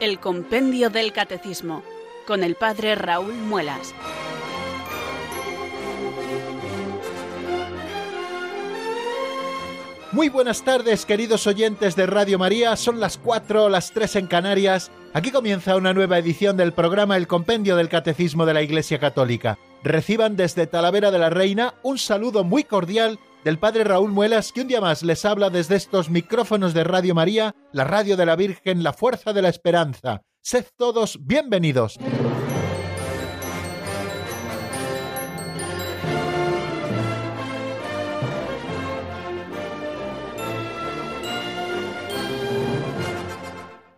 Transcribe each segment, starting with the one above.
El Compendio del Catecismo, con el Padre Raúl Muelas. Muy buenas tardes, queridos oyentes de Radio María. Son las 4, las 3 en Canarias. Aquí comienza una nueva edición del programa El Compendio del Catecismo de la Iglesia Católica. Reciban desde Talavera de la Reina un saludo muy cordial del Padre Raúl Muelas, que un día más les habla desde estos micrófonos de Radio María, la radio de la Virgen, la fuerza de la esperanza. Sed todos bienvenidos.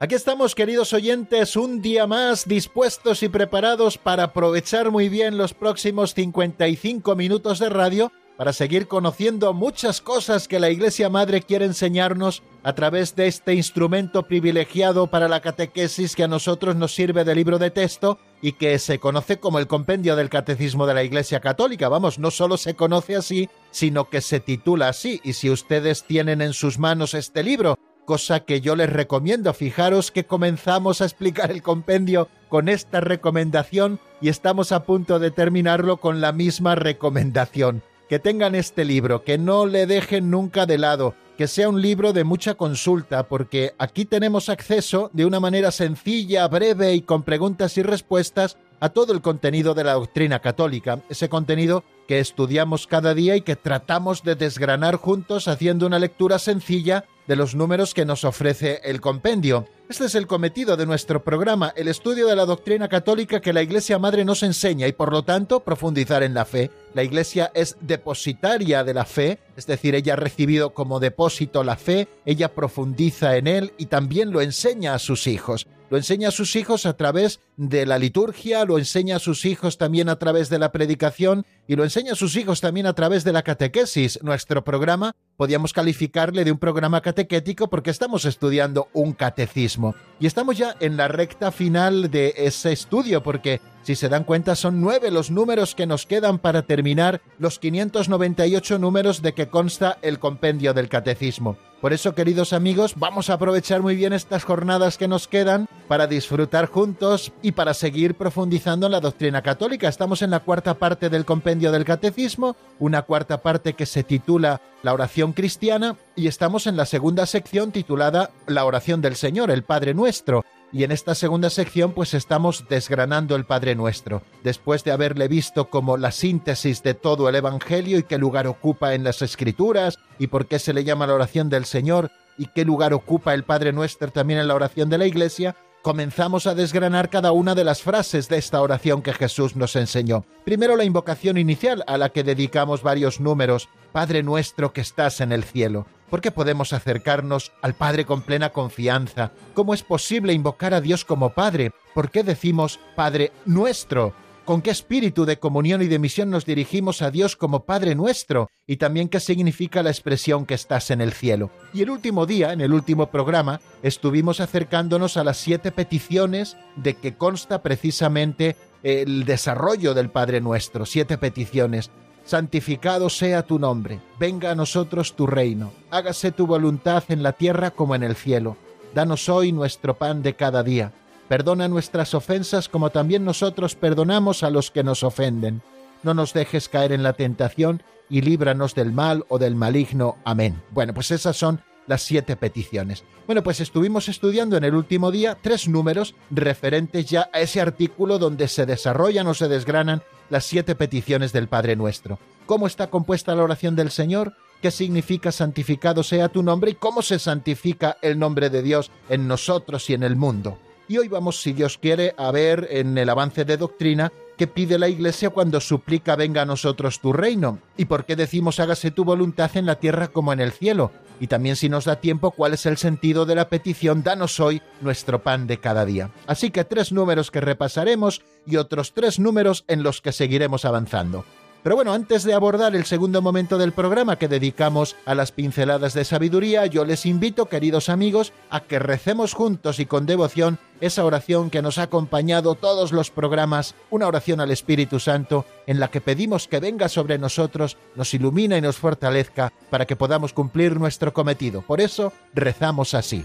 Aquí estamos, queridos oyentes, un día más dispuestos y preparados para aprovechar muy bien los próximos 55 minutos de radio para seguir conociendo muchas cosas que la Iglesia Madre quiere enseñarnos a través de este instrumento privilegiado para la catequesis que a nosotros nos sirve de libro de texto y que se conoce como el compendio del Catecismo de la Iglesia Católica. Vamos, no solo se conoce así, sino que se titula así. Y si ustedes tienen en sus manos este libro cosa que yo les recomiendo. Fijaros que comenzamos a explicar el compendio con esta recomendación y estamos a punto de terminarlo con la misma recomendación. Que tengan este libro, que no le dejen nunca de lado, que sea un libro de mucha consulta, porque aquí tenemos acceso de una manera sencilla, breve y con preguntas y respuestas a todo el contenido de la doctrina católica, ese contenido que estudiamos cada día y que tratamos de desgranar juntos haciendo una lectura sencilla de los números que nos ofrece el compendio. Este es el cometido de nuestro programa, el estudio de la doctrina católica que la Iglesia Madre nos enseña y por lo tanto profundizar en la fe. La Iglesia es depositaria de la fe, es decir, ella ha recibido como depósito la fe, ella profundiza en él y también lo enseña a sus hijos. Lo enseña a sus hijos a través de la liturgia, lo enseña a sus hijos también a través de la predicación y lo enseña a sus hijos también a través de la catequesis. Nuestro programa podíamos calificarle de un programa catequético porque estamos estudiando un catecismo. Y estamos ya en la recta final de ese estudio porque si se dan cuenta, son nueve los números que nos quedan para terminar los 598 números de que consta el compendio del catecismo. Por eso, queridos amigos, vamos a aprovechar muy bien estas jornadas que nos quedan para disfrutar juntos y para seguir profundizando en la doctrina católica. Estamos en la cuarta parte del compendio del catecismo, una cuarta parte que se titula La oración cristiana, y estamos en la segunda sección titulada La oración del Señor, el Padre Nuestro y en esta segunda sección pues estamos desgranando el Padre Nuestro, después de haberle visto como la síntesis de todo el Evangelio y qué lugar ocupa en las Escrituras y por qué se le llama la oración del Señor y qué lugar ocupa el Padre Nuestro también en la oración de la Iglesia, comenzamos a desgranar cada una de las frases de esta oración que Jesús nos enseñó. Primero la invocación inicial, a la que dedicamos varios números, Padre nuestro que estás en el cielo. ¿Por qué podemos acercarnos al Padre con plena confianza? ¿Cómo es posible invocar a Dios como Padre? ¿Por qué decimos Padre nuestro? Con qué espíritu de comunión y de misión nos dirigimos a Dios como Padre nuestro y también qué significa la expresión que estás en el cielo. Y el último día, en el último programa, estuvimos acercándonos a las siete peticiones de que consta precisamente el desarrollo del Padre nuestro, siete peticiones. Santificado sea tu nombre, venga a nosotros tu reino, hágase tu voluntad en la tierra como en el cielo. Danos hoy nuestro pan de cada día Perdona nuestras ofensas como también nosotros perdonamos a los que nos ofenden. No nos dejes caer en la tentación y líbranos del mal o del maligno. Amén. Bueno, pues esas son las siete peticiones. Bueno, pues estuvimos estudiando en el último día tres números referentes ya a ese artículo donde se desarrollan o se desgranan las siete peticiones del Padre Nuestro. ¿Cómo está compuesta la oración del Señor? ¿Qué significa santificado sea tu nombre? ¿Y cómo se santifica el nombre de Dios en nosotros y en el mundo? Y hoy vamos, si Dios quiere, a ver en el avance de doctrina qué pide la Iglesia cuando suplica venga a nosotros tu reino, y por qué decimos hágase tu voluntad en la tierra como en el cielo, y también si nos da tiempo cuál es el sentido de la petición danos hoy nuestro pan de cada día. Así que tres números que repasaremos y otros tres números en los que seguiremos avanzando. Pero bueno, antes de abordar el segundo momento del programa que dedicamos a las pinceladas de sabiduría, yo les invito, queridos amigos, a que recemos juntos y con devoción esa oración que nos ha acompañado todos los programas, una oración al Espíritu Santo, en la que pedimos que venga sobre nosotros, nos ilumine y nos fortalezca para que podamos cumplir nuestro cometido. Por eso rezamos así.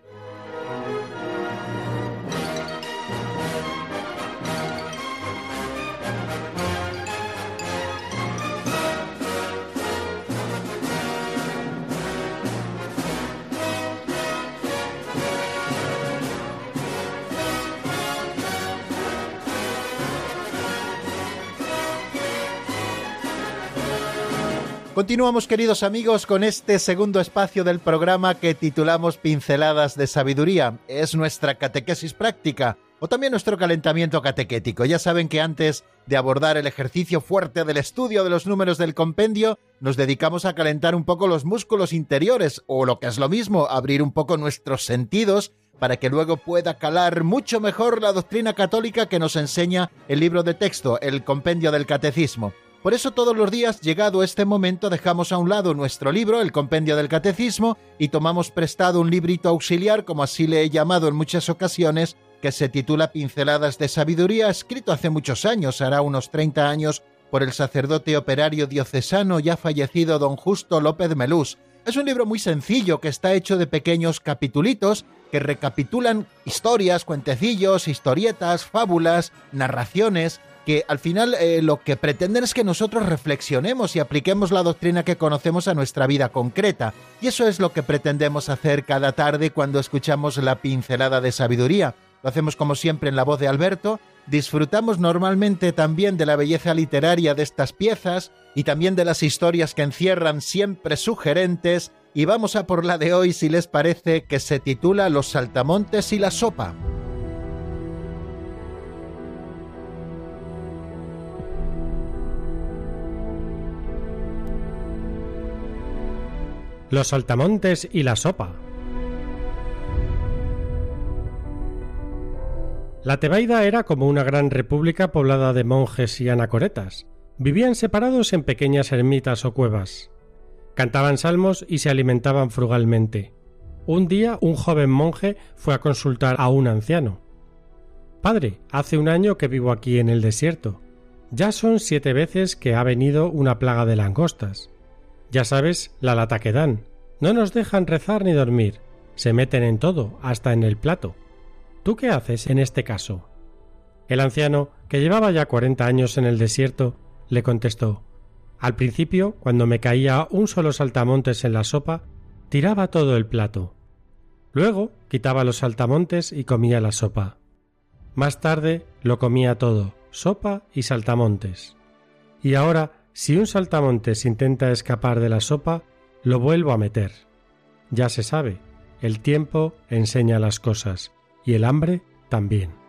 Continuamos, queridos amigos, con este segundo espacio del programa que titulamos Pinceladas de Sabiduría. Es nuestra catequesis práctica o también nuestro calentamiento catequético. Ya saben que antes de abordar el ejercicio fuerte del estudio de los números del compendio, nos dedicamos a calentar un poco los músculos interiores o lo que es lo mismo, abrir un poco nuestros sentidos para que luego pueda calar mucho mejor la doctrina católica que nos enseña el libro de texto, el compendio del catecismo. Por eso todos los días, llegado este momento, dejamos a un lado nuestro libro, el Compendio del Catecismo, y tomamos prestado un librito auxiliar, como así le he llamado en muchas ocasiones, que se titula Pinceladas de Sabiduría, escrito hace muchos años, hará unos 30 años, por el sacerdote operario diocesano ya fallecido don Justo López Melús. Es un libro muy sencillo que está hecho de pequeños capitulitos que recapitulan historias, cuentecillos, historietas, fábulas, narraciones, que al final eh, lo que pretenden es que nosotros reflexionemos y apliquemos la doctrina que conocemos a nuestra vida concreta. Y eso es lo que pretendemos hacer cada tarde cuando escuchamos la pincelada de sabiduría. Lo hacemos como siempre en la voz de Alberto. Disfrutamos normalmente también de la belleza literaria de estas piezas y también de las historias que encierran siempre sugerentes. Y vamos a por la de hoy, si les parece, que se titula Los saltamontes y la sopa. Los saltamontes y la sopa. La Tebaida era como una gran república poblada de monjes y anacoretas. Vivían separados en pequeñas ermitas o cuevas. Cantaban salmos y se alimentaban frugalmente. Un día un joven monje fue a consultar a un anciano. Padre, hace un año que vivo aquí en el desierto. Ya son siete veces que ha venido una plaga de langostas. Ya sabes la lata que dan. No nos dejan rezar ni dormir. Se meten en todo, hasta en el plato. ¿Tú qué haces en este caso? El anciano, que llevaba ya cuarenta años en el desierto, le contestó Al principio, cuando me caía un solo saltamontes en la sopa, tiraba todo el plato. Luego quitaba los saltamontes y comía la sopa. Más tarde lo comía todo, sopa y saltamontes. Y ahora si un saltamontes intenta escapar de la sopa, lo vuelvo a meter. Ya se sabe, el tiempo enseña las cosas, y el hambre también.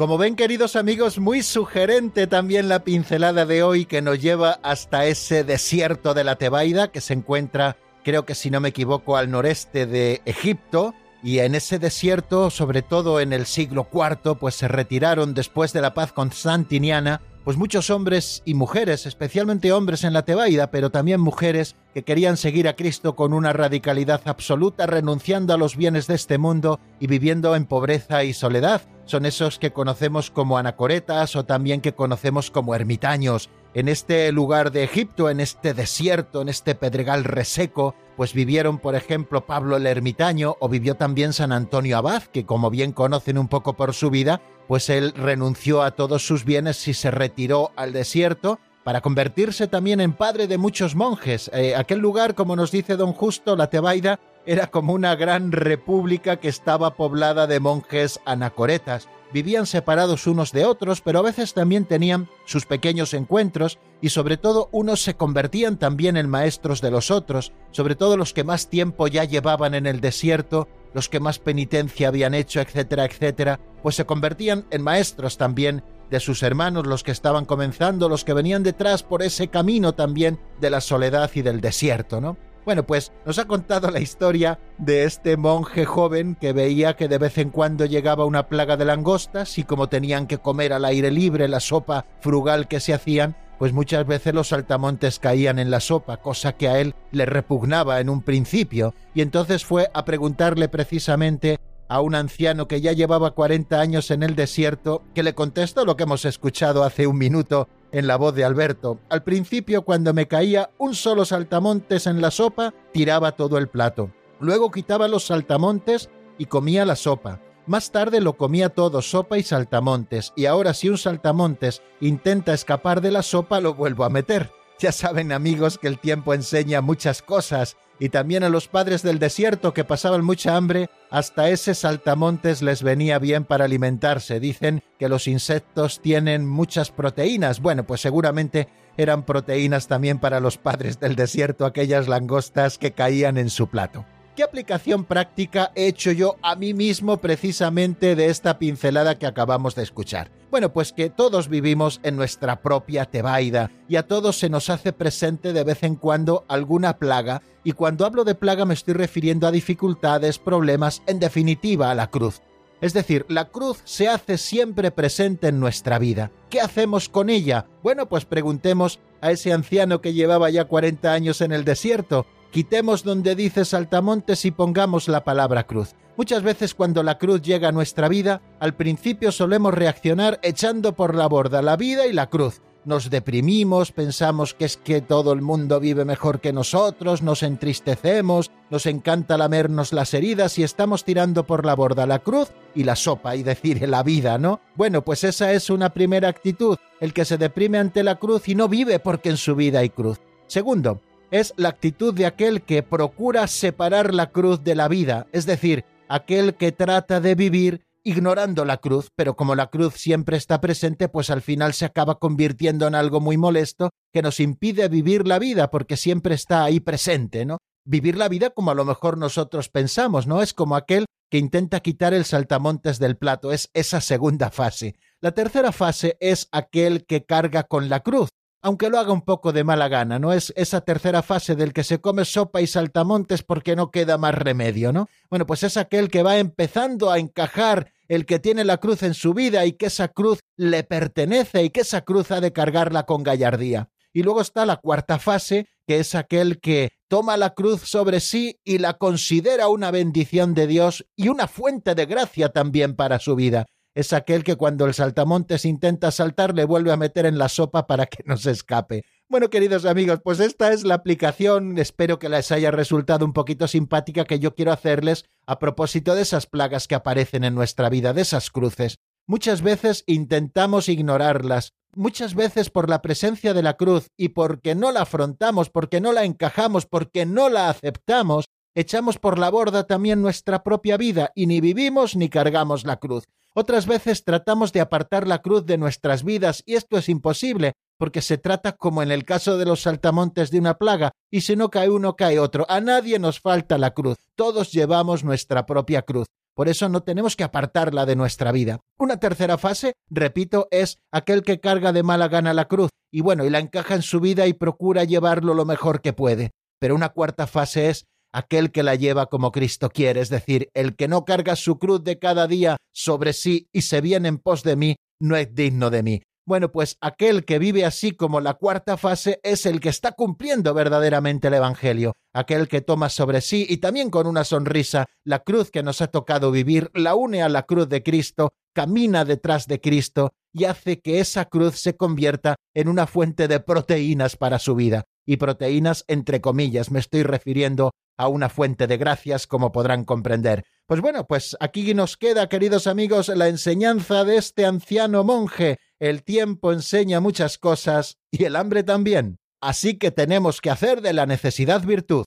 Como ven queridos amigos, muy sugerente también la pincelada de hoy que nos lleva hasta ese desierto de la Tebaida que se encuentra, creo que si no me equivoco, al noreste de Egipto, y en ese desierto, sobre todo en el siglo IV, pues se retiraron después de la paz constantiniana, pues muchos hombres y mujeres, especialmente hombres en la Tebaida, pero también mujeres que querían seguir a Cristo con una radicalidad absoluta, renunciando a los bienes de este mundo y viviendo en pobreza y soledad. Son esos que conocemos como anacoretas o también que conocemos como ermitaños. En este lugar de Egipto, en este desierto, en este pedregal reseco, pues vivieron, por ejemplo, Pablo el ermitaño o vivió también San Antonio Abad, que como bien conocen un poco por su vida, pues él renunció a todos sus bienes y se retiró al desierto para convertirse también en padre de muchos monjes. Eh, aquel lugar, como nos dice don Justo, la Tebaida, era como una gran república que estaba poblada de monjes anacoretas vivían separados unos de otros, pero a veces también tenían sus pequeños encuentros y sobre todo unos se convertían también en maestros de los otros, sobre todo los que más tiempo ya llevaban en el desierto, los que más penitencia habían hecho, etcétera, etcétera, pues se convertían en maestros también de sus hermanos, los que estaban comenzando, los que venían detrás por ese camino también de la soledad y del desierto, ¿no? Bueno, pues nos ha contado la historia de este monje joven que veía que de vez en cuando llegaba una plaga de langostas y como tenían que comer al aire libre la sopa frugal que se hacían, pues muchas veces los saltamontes caían en la sopa, cosa que a él le repugnaba en un principio, y entonces fue a preguntarle precisamente a un anciano que ya llevaba 40 años en el desierto, que le contestó lo que hemos escuchado hace un minuto en la voz de Alberto. Al principio, cuando me caía un solo saltamontes en la sopa, tiraba todo el plato. Luego quitaba los saltamontes y comía la sopa. Más tarde lo comía todo, sopa y saltamontes, y ahora si un saltamontes intenta escapar de la sopa, lo vuelvo a meter. Ya saben amigos que el tiempo enseña muchas cosas, y también a los padres del desierto que pasaban mucha hambre, hasta ese saltamontes les venía bien para alimentarse. Dicen que los insectos tienen muchas proteínas. Bueno, pues seguramente eran proteínas también para los padres del desierto, aquellas langostas que caían en su plato. ¿Qué aplicación práctica he hecho yo a mí mismo precisamente de esta pincelada que acabamos de escuchar? Bueno, pues que todos vivimos en nuestra propia Tebaida y a todos se nos hace presente de vez en cuando alguna plaga y cuando hablo de plaga me estoy refiriendo a dificultades, problemas, en definitiva a la cruz. Es decir, la cruz se hace siempre presente en nuestra vida. ¿Qué hacemos con ella? Bueno, pues preguntemos a ese anciano que llevaba ya 40 años en el desierto. Quitemos donde dice saltamontes y pongamos la palabra cruz. Muchas veces cuando la cruz llega a nuestra vida, al principio solemos reaccionar echando por la borda la vida y la cruz. Nos deprimimos, pensamos que es que todo el mundo vive mejor que nosotros, nos entristecemos, nos encanta lamernos las heridas y estamos tirando por la borda la cruz y la sopa y decir la vida, ¿no? Bueno, pues esa es una primera actitud, el que se deprime ante la cruz y no vive porque en su vida hay cruz. Segundo, es la actitud de aquel que procura separar la cruz de la vida, es decir, aquel que trata de vivir ignorando la cruz, pero como la cruz siempre está presente, pues al final se acaba convirtiendo en algo muy molesto que nos impide vivir la vida porque siempre está ahí presente, ¿no? Vivir la vida como a lo mejor nosotros pensamos, ¿no? Es como aquel que intenta quitar el saltamontes del plato, es esa segunda fase. La tercera fase es aquel que carga con la cruz, aunque lo haga un poco de mala gana, ¿no? Es esa tercera fase del que se come sopa y saltamontes porque no queda más remedio, ¿no? Bueno, pues es aquel que va empezando a encajar el que tiene la cruz en su vida y que esa cruz le pertenece y que esa cruz ha de cargarla con gallardía. Y luego está la cuarta fase, que es aquel que toma la cruz sobre sí y la considera una bendición de Dios y una fuente de gracia también para su vida es aquel que cuando el saltamontes intenta saltar le vuelve a meter en la sopa para que no se escape. Bueno, queridos amigos, pues esta es la aplicación, espero que les haya resultado un poquito simpática que yo quiero hacerles a propósito de esas plagas que aparecen en nuestra vida, de esas cruces. Muchas veces intentamos ignorarlas, muchas veces por la presencia de la cruz y porque no la afrontamos, porque no la encajamos, porque no la aceptamos, echamos por la borda también nuestra propia vida y ni vivimos ni cargamos la cruz. Otras veces tratamos de apartar la cruz de nuestras vidas y esto es imposible, porque se trata como en el caso de los saltamontes de una plaga, y si no cae uno, cae otro. A nadie nos falta la cruz, todos llevamos nuestra propia cruz. Por eso no tenemos que apartarla de nuestra vida. Una tercera fase, repito, es aquel que carga de mala gana la cruz, y bueno, y la encaja en su vida y procura llevarlo lo mejor que puede. Pero una cuarta fase es aquel que la lleva como Cristo quiere, es decir, el que no carga su cruz de cada día sobre sí y se viene en pos de mí, no es digno de mí. Bueno, pues aquel que vive así como la cuarta fase es el que está cumpliendo verdaderamente el Evangelio, aquel que toma sobre sí y también con una sonrisa la cruz que nos ha tocado vivir, la une a la cruz de Cristo, camina detrás de Cristo y hace que esa cruz se convierta en una fuente de proteínas para su vida. Y proteínas entre comillas, me estoy refiriendo a una fuente de gracias, como podrán comprender. Pues bueno, pues aquí nos queda, queridos amigos, la enseñanza de este anciano monje. El tiempo enseña muchas cosas y el hambre también. Así que tenemos que hacer de la necesidad virtud.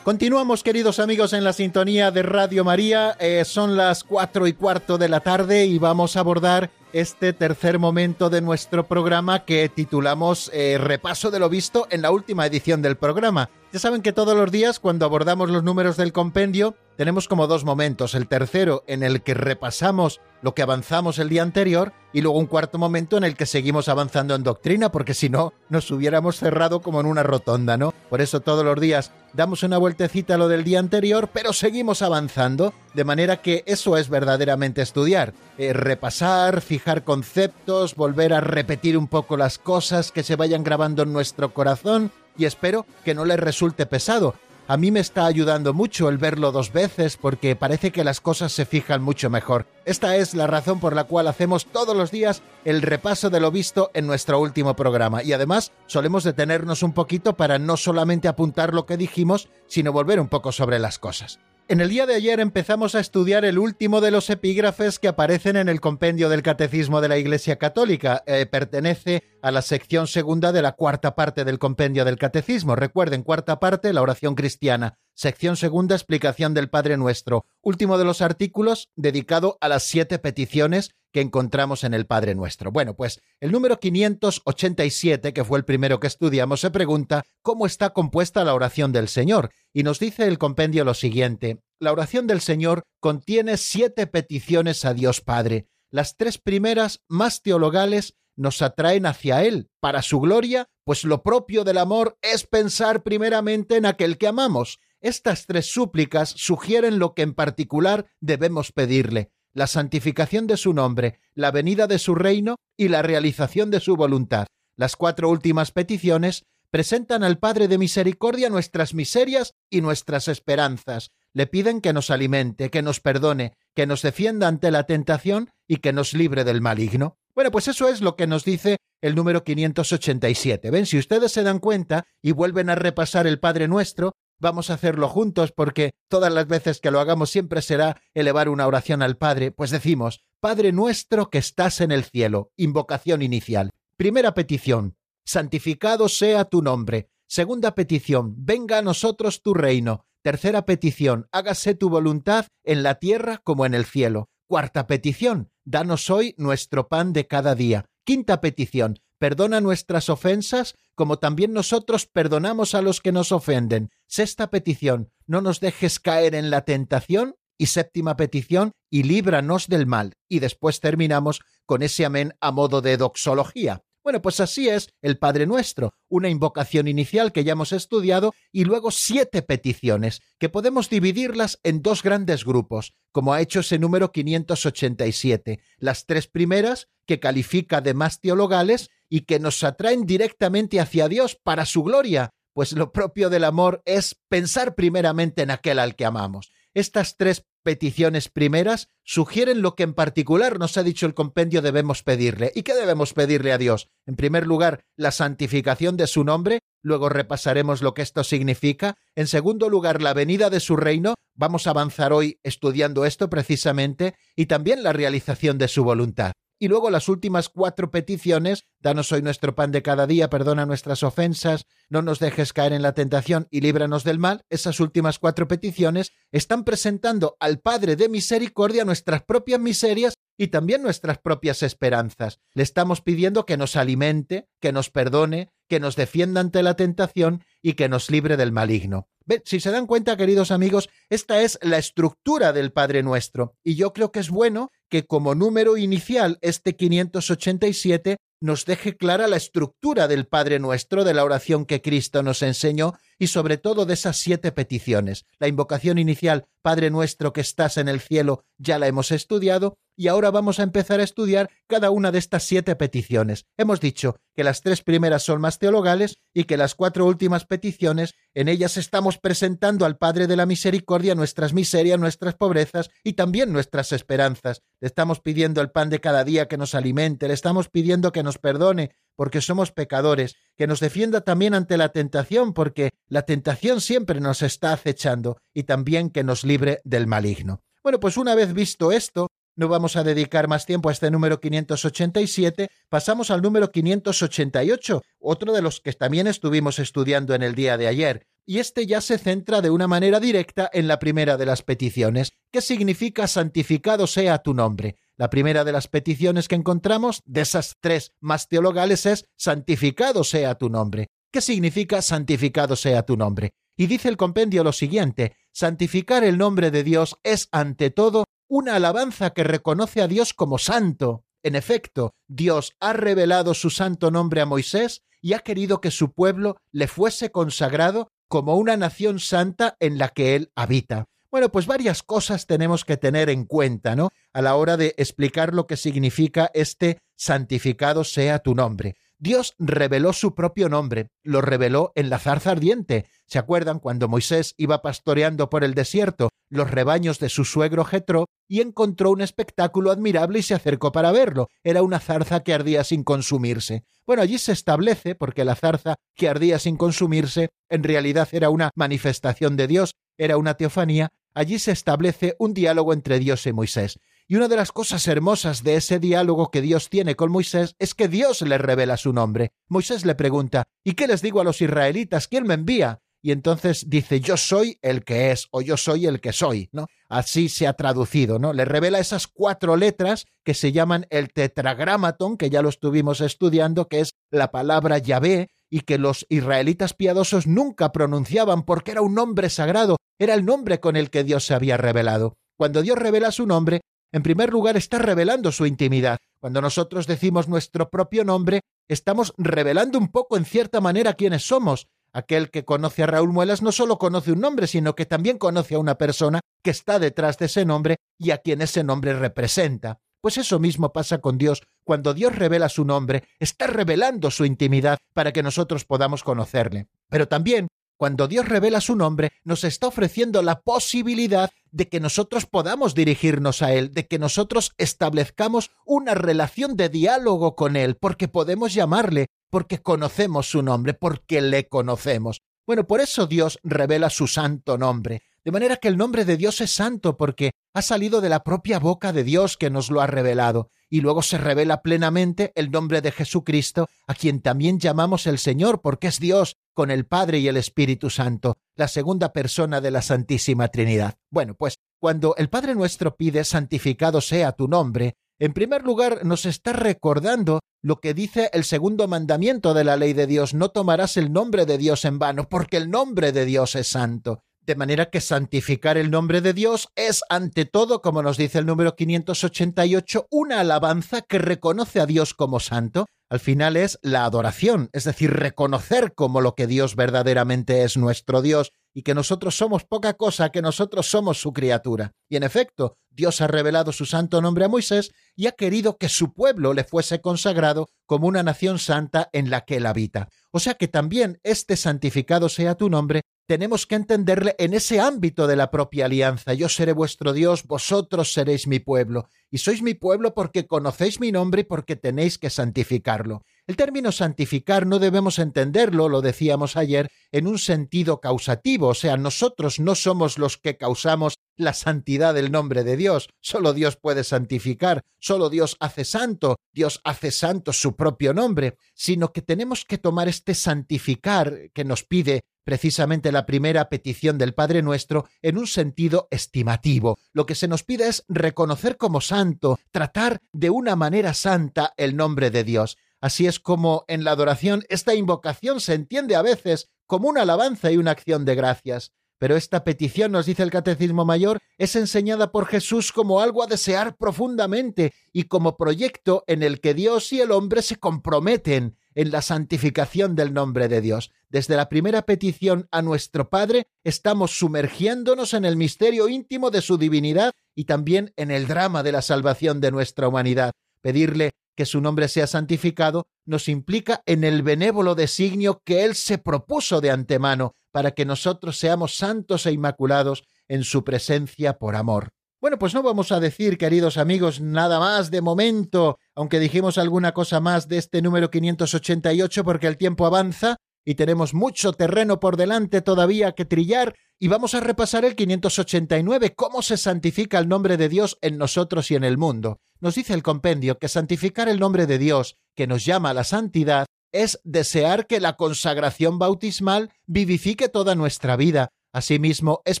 Continuamos, queridos amigos, en la sintonía de Radio María. Eh, son las cuatro y cuarto de la tarde y vamos a abordar este tercer momento de nuestro programa que titulamos eh, Repaso de lo visto en la última edición del programa. Ya saben que todos los días, cuando abordamos los números del compendio, tenemos como dos momentos. El tercero, en el que repasamos lo que avanzamos el día anterior, y luego un cuarto momento en el que seguimos avanzando en doctrina, porque si no, nos hubiéramos cerrado como en una rotonda, ¿no? Por eso todos los días damos una vueltecita a lo del día anterior, pero seguimos avanzando, de manera que eso es verdaderamente estudiar. Eh, repasar, fijar conceptos, volver a repetir un poco las cosas que se vayan grabando en nuestro corazón, y espero que no les resulte pesado. A mí me está ayudando mucho el verlo dos veces porque parece que las cosas se fijan mucho mejor. Esta es la razón por la cual hacemos todos los días el repaso de lo visto en nuestro último programa y además solemos detenernos un poquito para no solamente apuntar lo que dijimos, sino volver un poco sobre las cosas. En el día de ayer empezamos a estudiar el último de los epígrafes que aparecen en el compendio del Catecismo de la Iglesia Católica. Eh, pertenece a la sección segunda de la cuarta parte del compendio del Catecismo. Recuerden, cuarta parte, la oración cristiana. Sección segunda, explicación del Padre Nuestro. Último de los artículos dedicado a las siete peticiones que encontramos en el Padre Nuestro. Bueno, pues el número 587, que fue el primero que estudiamos, se pregunta cómo está compuesta la oración del Señor. Y nos dice el compendio lo siguiente. La oración del Señor contiene siete peticiones a Dios Padre. Las tres primeras, más teologales, nos atraen hacia Él, para su gloria, pues lo propio del amor es pensar primeramente en aquel que amamos. Estas tres súplicas sugieren lo que en particular debemos pedirle la santificación de su nombre, la venida de su reino y la realización de su voluntad. Las cuatro últimas peticiones presentan al Padre de Misericordia nuestras miserias y nuestras esperanzas. Le piden que nos alimente, que nos perdone, que nos defienda ante la tentación y que nos libre del maligno. Bueno, pues eso es lo que nos dice el número 587. Ven, si ustedes se dan cuenta y vuelven a repasar el Padre Nuestro, vamos a hacerlo juntos porque todas las veces que lo hagamos siempre será elevar una oración al Padre, pues decimos, Padre nuestro que estás en el cielo, invocación inicial. Primera petición, santificado sea tu nombre. Segunda petición, venga a nosotros tu reino. Tercera petición, hágase tu voluntad en la tierra como en el cielo. Cuarta petición, danos hoy nuestro pan de cada día. Quinta petición, perdona nuestras ofensas como también nosotros perdonamos a los que nos ofenden. Sexta petición, no nos dejes caer en la tentación. Y séptima petición, y líbranos del mal. Y después terminamos con ese amén a modo de doxología. Bueno, pues así es el Padre Nuestro, una invocación inicial que ya hemos estudiado y luego siete peticiones, que podemos dividirlas en dos grandes grupos, como ha hecho ese número 587. Las tres primeras, que califica de más teologales y que nos atraen directamente hacia Dios para su gloria, pues lo propio del amor es pensar primeramente en aquel al que amamos. Estas tres peticiones primeras sugieren lo que en particular nos ha dicho el compendio debemos pedirle. ¿Y qué debemos pedirle a Dios? En primer lugar, la santificación de su nombre, luego repasaremos lo que esto significa. En segundo lugar, la venida de su reino, vamos a avanzar hoy estudiando esto precisamente, y también la realización de su voluntad. Y luego las últimas cuatro peticiones, danos hoy nuestro pan de cada día, perdona nuestras ofensas, no nos dejes caer en la tentación y líbranos del mal, esas últimas cuatro peticiones están presentando al Padre de Misericordia nuestras propias miserias y también nuestras propias esperanzas. Le estamos pidiendo que nos alimente, que nos perdone, que nos defienda ante la tentación y que nos libre del maligno. Si se dan cuenta, queridos amigos, esta es la estructura del Padre Nuestro, y yo creo que es bueno que como número inicial este 587 nos deje clara la estructura del Padre Nuestro, de la oración que Cristo nos enseñó y sobre todo de esas siete peticiones. La invocación inicial, Padre Nuestro que estás en el cielo, ya la hemos estudiado y ahora vamos a empezar a estudiar cada una de estas siete peticiones. Hemos dicho que las tres primeras son más teologales y que las cuatro últimas peticiones, en ellas estamos presentando al Padre de la Misericordia nuestras miserias, nuestras pobrezas y también nuestras esperanzas. Le estamos pidiendo el pan de cada día que nos alimente, le estamos pidiendo que nos perdone porque somos pecadores, que nos defienda también ante la tentación, porque la tentación siempre nos está acechando, y también que nos libre del maligno. Bueno, pues una vez visto esto, no vamos a dedicar más tiempo a este número 587, pasamos al número 588, otro de los que también estuvimos estudiando en el día de ayer. Y este ya se centra de una manera directa en la primera de las peticiones. ¿Qué significa santificado sea tu nombre? La primera de las peticiones que encontramos de esas tres más teologales es santificado sea tu nombre. ¿Qué significa santificado sea tu nombre? Y dice el compendio lo siguiente, santificar el nombre de Dios es ante todo una alabanza que reconoce a Dios como santo. En efecto, Dios ha revelado su santo nombre a Moisés y ha querido que su pueblo le fuese consagrado como una nación santa en la que él habita. Bueno, pues varias cosas tenemos que tener en cuenta, ¿no? A la hora de explicar lo que significa este santificado sea tu nombre. Dios reveló su propio nombre, lo reveló en la zarza ardiente. ¿Se acuerdan cuando Moisés iba pastoreando por el desierto los rebaños de su suegro Jetro y encontró un espectáculo admirable y se acercó para verlo? Era una zarza que ardía sin consumirse. Bueno, allí se establece, porque la zarza que ardía sin consumirse en realidad era una manifestación de Dios, era una teofanía, allí se establece un diálogo entre Dios y Moisés. Y una de las cosas hermosas de ese diálogo que Dios tiene con Moisés es que Dios le revela su nombre. Moisés le pregunta, ¿y qué les digo a los israelitas? ¿Quién me envía? Y entonces dice, yo soy el que es, o yo soy el que soy, ¿no? Así se ha traducido, ¿no? Le revela esas cuatro letras que se llaman el tetragramaton, que ya lo estuvimos estudiando, que es la palabra Yahvé, y que los israelitas piadosos nunca pronunciaban porque era un nombre sagrado, era el nombre con el que Dios se había revelado. Cuando Dios revela su nombre, en primer lugar está revelando su intimidad. Cuando nosotros decimos nuestro propio nombre, estamos revelando un poco en cierta manera quiénes somos. Aquel que conoce a Raúl Muelas no solo conoce un nombre, sino que también conoce a una persona que está detrás de ese nombre y a quien ese nombre representa. Pues eso mismo pasa con Dios. Cuando Dios revela su nombre, está revelando su intimidad para que nosotros podamos conocerle. Pero también, cuando Dios revela su nombre, nos está ofreciendo la posibilidad de que nosotros podamos dirigirnos a Él, de que nosotros establezcamos una relación de diálogo con Él, porque podemos llamarle, porque conocemos su nombre, porque le conocemos. Bueno, por eso Dios revela su santo nombre. De manera que el nombre de Dios es santo porque ha salido de la propia boca de Dios que nos lo ha revelado, y luego se revela plenamente el nombre de Jesucristo, a quien también llamamos el Señor, porque es Dios con el Padre y el Espíritu Santo, la segunda persona de la Santísima Trinidad. Bueno, pues cuando el Padre nuestro pide santificado sea tu nombre, en primer lugar nos está recordando lo que dice el segundo mandamiento de la ley de Dios, no tomarás el nombre de Dios en vano, porque el nombre de Dios es santo. De manera que santificar el nombre de Dios es, ante todo, como nos dice el número 588, una alabanza que reconoce a Dios como santo. Al final es la adoración, es decir, reconocer como lo que Dios verdaderamente es nuestro Dios y que nosotros somos poca cosa, que nosotros somos su criatura. Y en efecto, Dios ha revelado su santo nombre a Moisés y ha querido que su pueblo le fuese consagrado como una nación santa en la que él habita. O sea que también este santificado sea tu nombre tenemos que entenderle en ese ámbito de la propia alianza. Yo seré vuestro Dios, vosotros seréis mi pueblo. Y sois mi pueblo porque conocéis mi nombre y porque tenéis que santificarlo. El término santificar no debemos entenderlo, lo decíamos ayer, en un sentido causativo, o sea, nosotros no somos los que causamos la santidad del nombre de Dios, solo Dios puede santificar, solo Dios hace santo, Dios hace santo su propio nombre, sino que tenemos que tomar este santificar que nos pide precisamente la primera petición del Padre Nuestro en un sentido estimativo. Lo que se nos pide es reconocer como santo, tratar de una manera santa el nombre de Dios. Así es como en la adoración esta invocación se entiende a veces como una alabanza y una acción de gracias. Pero esta petición, nos dice el Catecismo Mayor, es enseñada por Jesús como algo a desear profundamente y como proyecto en el que Dios y el hombre se comprometen en la santificación del nombre de Dios. Desde la primera petición a nuestro Padre estamos sumergiéndonos en el misterio íntimo de su divinidad y también en el drama de la salvación de nuestra humanidad. Pedirle que su nombre sea santificado nos implica en el benévolo designio que Él se propuso de antemano para que nosotros seamos santos e inmaculados en su presencia por amor. Bueno, pues no vamos a decir, queridos amigos, nada más de momento, aunque dijimos alguna cosa más de este número 588 porque el tiempo avanza y tenemos mucho terreno por delante todavía que trillar y vamos a repasar el 589, cómo se santifica el nombre de Dios en nosotros y en el mundo. Nos dice el compendio que santificar el nombre de Dios, que nos llama a la santidad, es desear que la consagración bautismal vivifique toda nuestra vida. Asimismo, es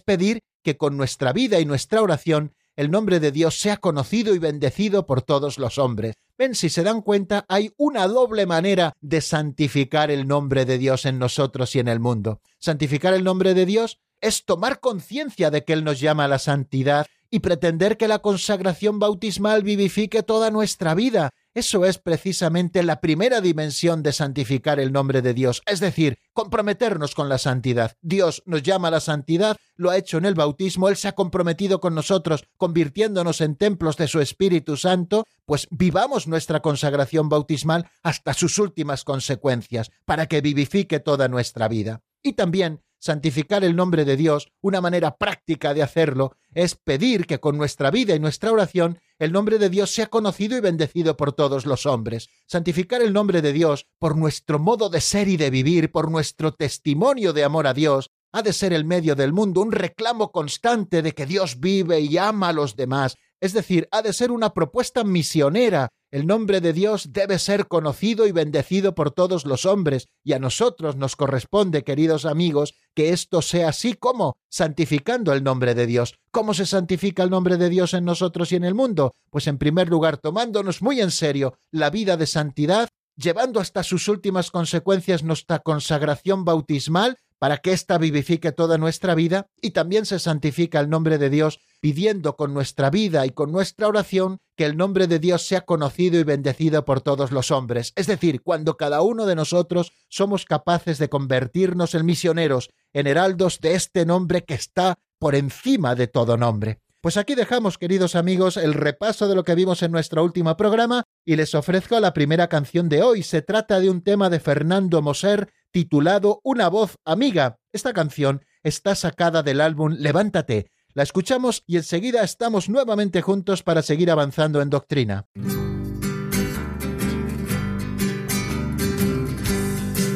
pedir que con nuestra vida y nuestra oración el nombre de Dios sea conocido y bendecido por todos los hombres. Ven, si se dan cuenta, hay una doble manera de santificar el nombre de Dios en nosotros y en el mundo. Santificar el nombre de Dios es tomar conciencia de que Él nos llama a la santidad y pretender que la consagración bautismal vivifique toda nuestra vida. Eso es precisamente la primera dimensión de santificar el nombre de Dios, es decir, comprometernos con la santidad. Dios nos llama a la santidad, lo ha hecho en el bautismo, Él se ha comprometido con nosotros, convirtiéndonos en templos de su Espíritu Santo, pues vivamos nuestra consagración bautismal hasta sus últimas consecuencias, para que vivifique toda nuestra vida. Y también santificar el nombre de Dios, una manera práctica de hacerlo es pedir que con nuestra vida y nuestra oración el nombre de Dios sea conocido y bendecido por todos los hombres. Santificar el nombre de Dios por nuestro modo de ser y de vivir, por nuestro testimonio de amor a Dios, ha de ser el medio del mundo, un reclamo constante de que Dios vive y ama a los demás, es decir, ha de ser una propuesta misionera el nombre de Dios debe ser conocido y bendecido por todos los hombres, y a nosotros nos corresponde, queridos amigos, que esto sea así como santificando el nombre de Dios. ¿Cómo se santifica el nombre de Dios en nosotros y en el mundo? Pues en primer lugar, tomándonos muy en serio la vida de santidad, llevando hasta sus últimas consecuencias nuestra consagración bautismal, para que ésta vivifique toda nuestra vida, y también se santifica el nombre de Dios pidiendo con nuestra vida y con nuestra oración que el nombre de Dios sea conocido y bendecido por todos los hombres. Es decir, cuando cada uno de nosotros somos capaces de convertirnos en misioneros, en heraldos de este nombre que está por encima de todo nombre. Pues aquí dejamos, queridos amigos, el repaso de lo que vimos en nuestro último programa y les ofrezco la primera canción de hoy. Se trata de un tema de Fernando Moser titulado Una voz amiga. Esta canción está sacada del álbum Levántate, la escuchamos y enseguida estamos nuevamente juntos para seguir avanzando en doctrina.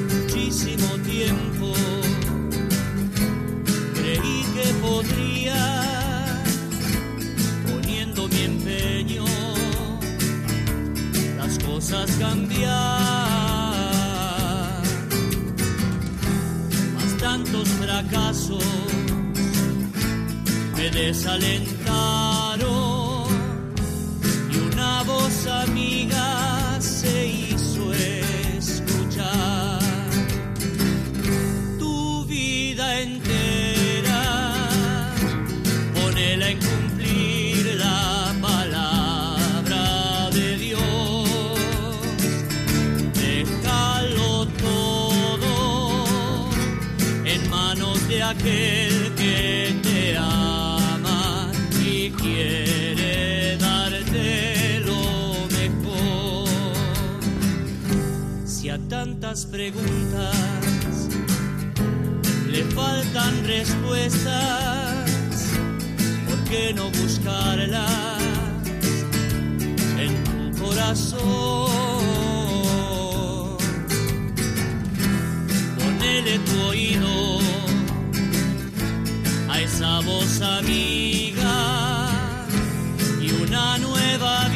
Muchísimo tiempo creí que podría, poniendo mi empeño, las cosas cambiar. Tantos fracasos desalentaron manos de aquel tantas preguntas, le faltan respuestas, ¿por qué no buscarlas en tu corazón? Ponele tu oído a esa voz amiga y una nueva vida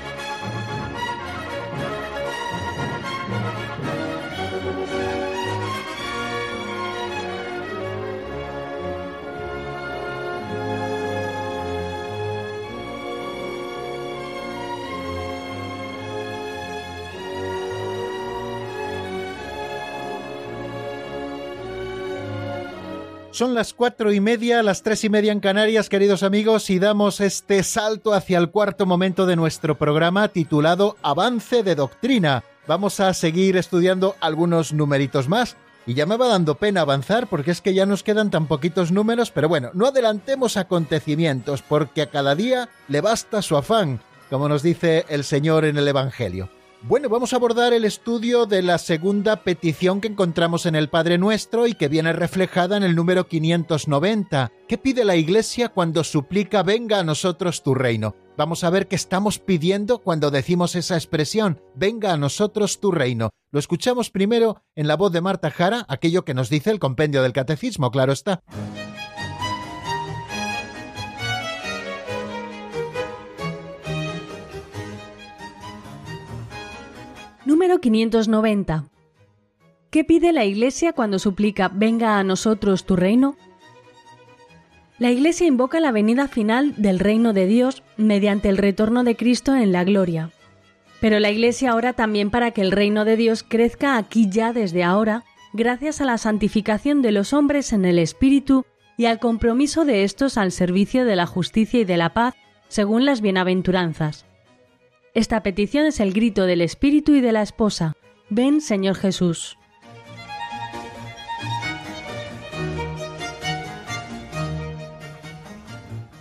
Son las cuatro y media, las tres y media en Canarias, queridos amigos, y damos este salto hacia el cuarto momento de nuestro programa titulado Avance de Doctrina. Vamos a seguir estudiando algunos numeritos más. Y ya me va dando pena avanzar porque es que ya nos quedan tan poquitos números, pero bueno, no adelantemos acontecimientos porque a cada día le basta su afán, como nos dice el Señor en el Evangelio. Bueno, vamos a abordar el estudio de la segunda petición que encontramos en el Padre Nuestro y que viene reflejada en el número 590. ¿Qué pide la Iglesia cuando suplica venga a nosotros tu reino? Vamos a ver qué estamos pidiendo cuando decimos esa expresión, venga a nosotros tu reino. Lo escuchamos primero en la voz de Marta Jara, aquello que nos dice el compendio del catecismo, claro está. Número 590. ¿Qué pide la Iglesia cuando suplica venga a nosotros tu reino? La Iglesia invoca la venida final del reino de Dios mediante el retorno de Cristo en la gloria. Pero la Iglesia ora también para que el reino de Dios crezca aquí ya desde ahora, gracias a la santificación de los hombres en el Espíritu y al compromiso de estos al servicio de la justicia y de la paz, según las bienaventuranzas. Esta petición es el grito del Espíritu y de la esposa. Ven, Señor Jesús.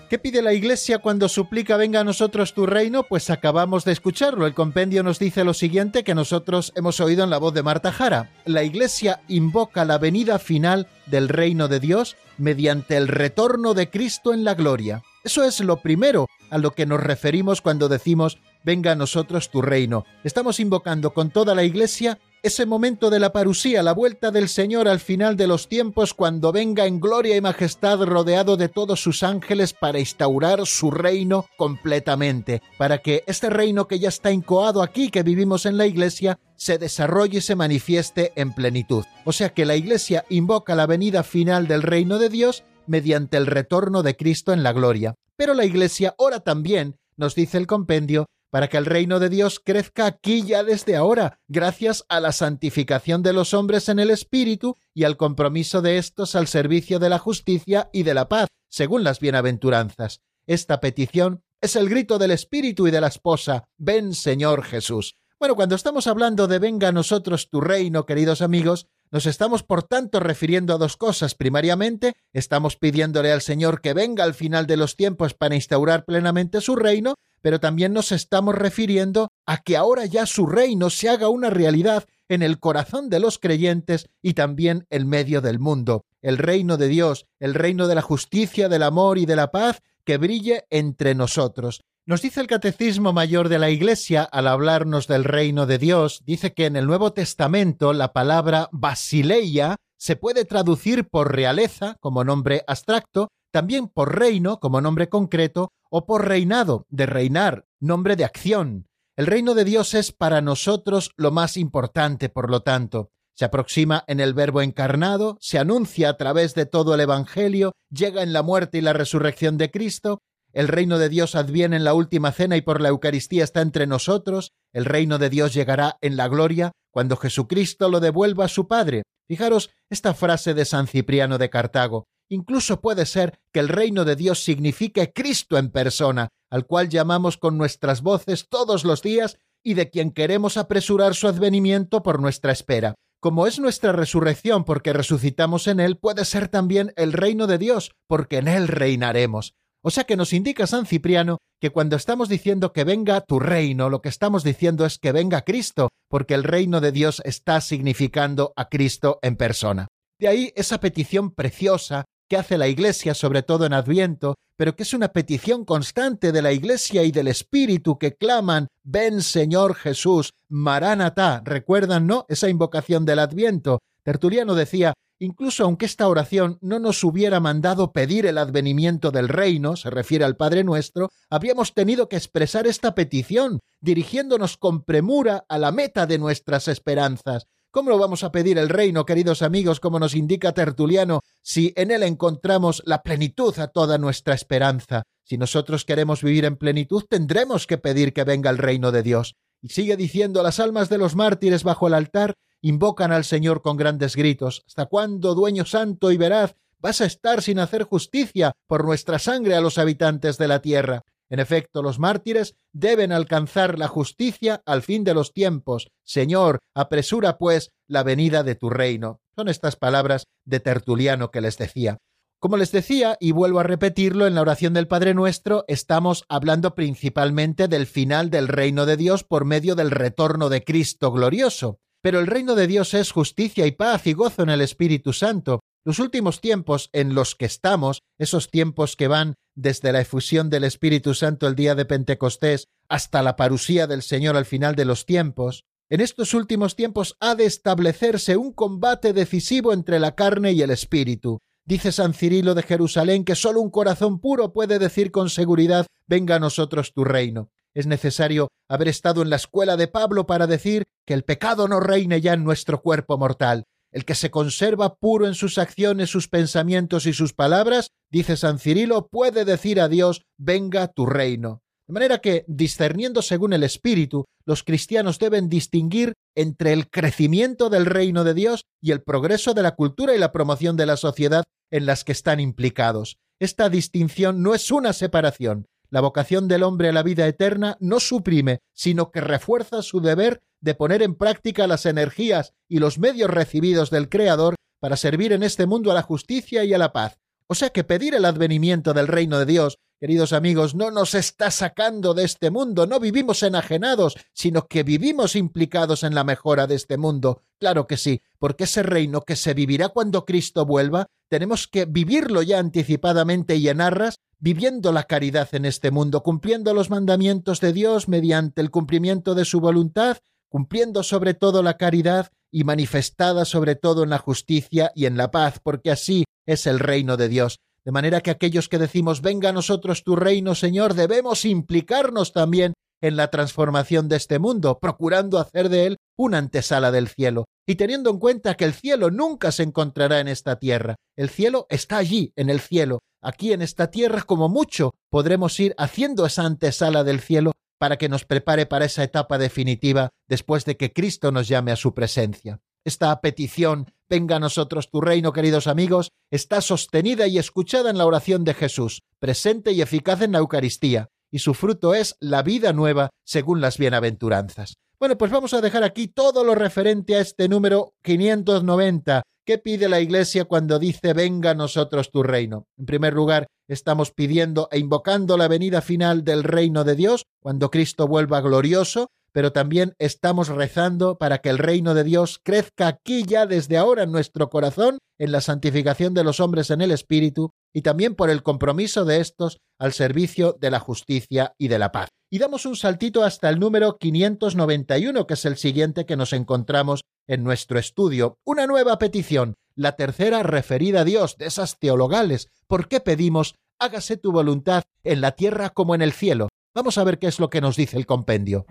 ¿Qué pide la Iglesia cuando suplica venga a nosotros tu reino? Pues acabamos de escucharlo. El compendio nos dice lo siguiente que nosotros hemos oído en la voz de Marta Jara. La Iglesia invoca la venida final del reino de Dios mediante el retorno de Cristo en la gloria. Eso es lo primero a lo que nos referimos cuando decimos venga a nosotros tu reino. Estamos invocando con toda la Iglesia ese momento de la parusía, la vuelta del Señor al final de los tiempos, cuando venga en gloria y majestad rodeado de todos sus ángeles para instaurar su reino completamente, para que este reino que ya está incoado aquí, que vivimos en la Iglesia, se desarrolle y se manifieste en plenitud. O sea que la Iglesia invoca la venida final del reino de Dios mediante el retorno de Cristo en la gloria. Pero la Iglesia ora también, nos dice el compendio, para que el reino de Dios crezca aquí ya desde ahora, gracias a la santificación de los hombres en el Espíritu y al compromiso de éstos al servicio de la justicia y de la paz, según las bienaventuranzas. Esta petición es el grito del Espíritu y de la esposa, ven Señor Jesús. Bueno, cuando estamos hablando de venga a nosotros tu reino, queridos amigos, nos estamos por tanto refiriendo a dos cosas. Primariamente, estamos pidiéndole al Señor que venga al final de los tiempos para instaurar plenamente su reino, pero también nos estamos refiriendo a que ahora ya su reino se haga una realidad en el corazón de los creyentes y también en medio del mundo. El reino de Dios, el reino de la justicia, del amor y de la paz, que brille entre nosotros. Nos dice el Catecismo Mayor de la Iglesia al hablarnos del reino de Dios, dice que en el Nuevo Testamento la palabra basileia se puede traducir por realeza como nombre abstracto, también por reino como nombre concreto o por reinado, de reinar, nombre de acción. El reino de Dios es para nosotros lo más importante, por lo tanto. Se aproxima en el Verbo encarnado, se anuncia a través de todo el Evangelio, llega en la muerte y la resurrección de Cristo, el reino de Dios adviene en la última cena y por la Eucaristía está entre nosotros. El reino de Dios llegará en la gloria cuando Jesucristo lo devuelva a su Padre. Fijaros esta frase de San Cipriano de Cartago. Incluso puede ser que el reino de Dios signifique Cristo en persona, al cual llamamos con nuestras voces todos los días y de quien queremos apresurar su advenimiento por nuestra espera. Como es nuestra resurrección porque resucitamos en Él, puede ser también el reino de Dios, porque en Él reinaremos. O sea que nos indica San Cipriano que cuando estamos diciendo que venga tu reino, lo que estamos diciendo es que venga Cristo, porque el reino de Dios está significando a Cristo en persona. De ahí esa petición preciosa que hace la Iglesia, sobre todo en Adviento, pero que es una petición constante de la Iglesia y del Espíritu que claman, ven Señor Jesús, Maránata, recuerdan, ¿no? Esa invocación del Adviento. Tertuliano decía, Incluso aunque esta oración no nos hubiera mandado pedir el advenimiento del reino, se refiere al Padre nuestro, habríamos tenido que expresar esta petición, dirigiéndonos con premura a la meta de nuestras esperanzas. ¿Cómo lo vamos a pedir el reino, queridos amigos, como nos indica Tertuliano, si en él encontramos la plenitud a toda nuestra esperanza? Si nosotros queremos vivir en plenitud, tendremos que pedir que venga el reino de Dios. Y sigue diciendo las almas de los mártires bajo el altar invocan al Señor con grandes gritos. ¿Hasta cuándo, dueño santo y veraz, vas a estar sin hacer justicia por nuestra sangre a los habitantes de la tierra. En efecto, los mártires deben alcanzar la justicia al fin de los tiempos. Señor, apresura pues la venida de tu reino. Son estas palabras de Tertuliano que les decía. Como les decía, y vuelvo a repetirlo, en la oración del Padre Nuestro estamos hablando principalmente del final del reino de Dios por medio del retorno de Cristo glorioso. Pero el reino de Dios es justicia y paz y gozo en el Espíritu Santo. Los últimos tiempos en los que estamos, esos tiempos que van desde la efusión del Espíritu Santo el día de Pentecostés hasta la parusía del Señor al final de los tiempos, en estos últimos tiempos ha de establecerse un combate decisivo entre la carne y el Espíritu. Dice San Cirilo de Jerusalén que sólo un corazón puro puede decir con seguridad venga a nosotros tu reino. Es necesario haber estado en la escuela de Pablo para decir que el pecado no reine ya en nuestro cuerpo mortal. El que se conserva puro en sus acciones, sus pensamientos y sus palabras, dice San Cirilo, puede decir a Dios venga tu reino. De manera que, discerniendo según el Espíritu, los cristianos deben distinguir entre el crecimiento del reino de Dios y el progreso de la cultura y la promoción de la sociedad en las que están implicados. Esta distinción no es una separación. La vocación del hombre a la vida eterna no suprime, sino que refuerza su deber de poner en práctica las energías y los medios recibidos del Creador para servir en este mundo a la justicia y a la paz. O sea que pedir el advenimiento del reino de Dios queridos amigos, no nos está sacando de este mundo, no vivimos enajenados, sino que vivimos implicados en la mejora de este mundo. Claro que sí, porque ese reino que se vivirá cuando Cristo vuelva, tenemos que vivirlo ya anticipadamente y en arras, viviendo la caridad en este mundo, cumpliendo los mandamientos de Dios mediante el cumplimiento de su voluntad, cumpliendo sobre todo la caridad y manifestada sobre todo en la justicia y en la paz, porque así es el reino de Dios. De manera que aquellos que decimos venga a nosotros tu reino, Señor, debemos implicarnos también en la transformación de este mundo, procurando hacer de él una antesala del cielo, y teniendo en cuenta que el cielo nunca se encontrará en esta tierra. El cielo está allí, en el cielo. Aquí en esta tierra, como mucho, podremos ir haciendo esa antesala del cielo para que nos prepare para esa etapa definitiva después de que Cristo nos llame a su presencia. Esta petición Venga a nosotros tu reino, queridos amigos, está sostenida y escuchada en la oración de Jesús, presente y eficaz en la Eucaristía, y su fruto es la vida nueva según las bienaventuranzas. Bueno, pues vamos a dejar aquí todo lo referente a este número 590. ¿Qué pide la Iglesia cuando dice venga a nosotros tu reino? En primer lugar, estamos pidiendo e invocando la venida final del reino de Dios, cuando Cristo vuelva glorioso, pero también estamos rezando para que el reino de Dios crezca aquí ya desde ahora en nuestro corazón, en la santificación de los hombres en el Espíritu, y también por el compromiso de estos al servicio de la justicia y de la paz. Y damos un saltito hasta el número 591, que es el siguiente que nos encontramos en nuestro estudio. Una nueva petición, la tercera referida a Dios, de esas teologales. ¿Por qué pedimos hágase tu voluntad en la tierra como en el cielo? Vamos a ver qué es lo que nos dice el compendio.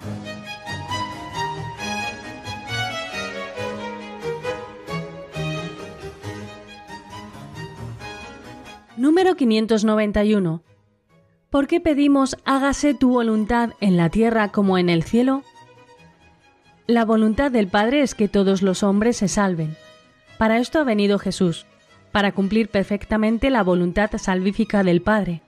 Número 591. ¿Por qué pedimos hágase tu voluntad en la tierra como en el cielo? La voluntad del Padre es que todos los hombres se salven. Para esto ha venido Jesús, para cumplir perfectamente la voluntad salvífica del Padre.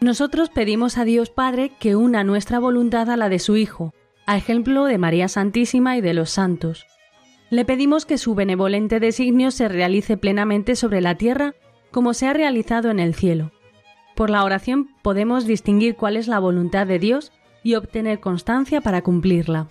Nosotros pedimos a Dios Padre que una nuestra voluntad a la de su Hijo, a ejemplo de María Santísima y de los santos. Le pedimos que su benevolente designio se realice plenamente sobre la tierra como se ha realizado en el cielo. Por la oración podemos distinguir cuál es la voluntad de Dios y obtener constancia para cumplirla.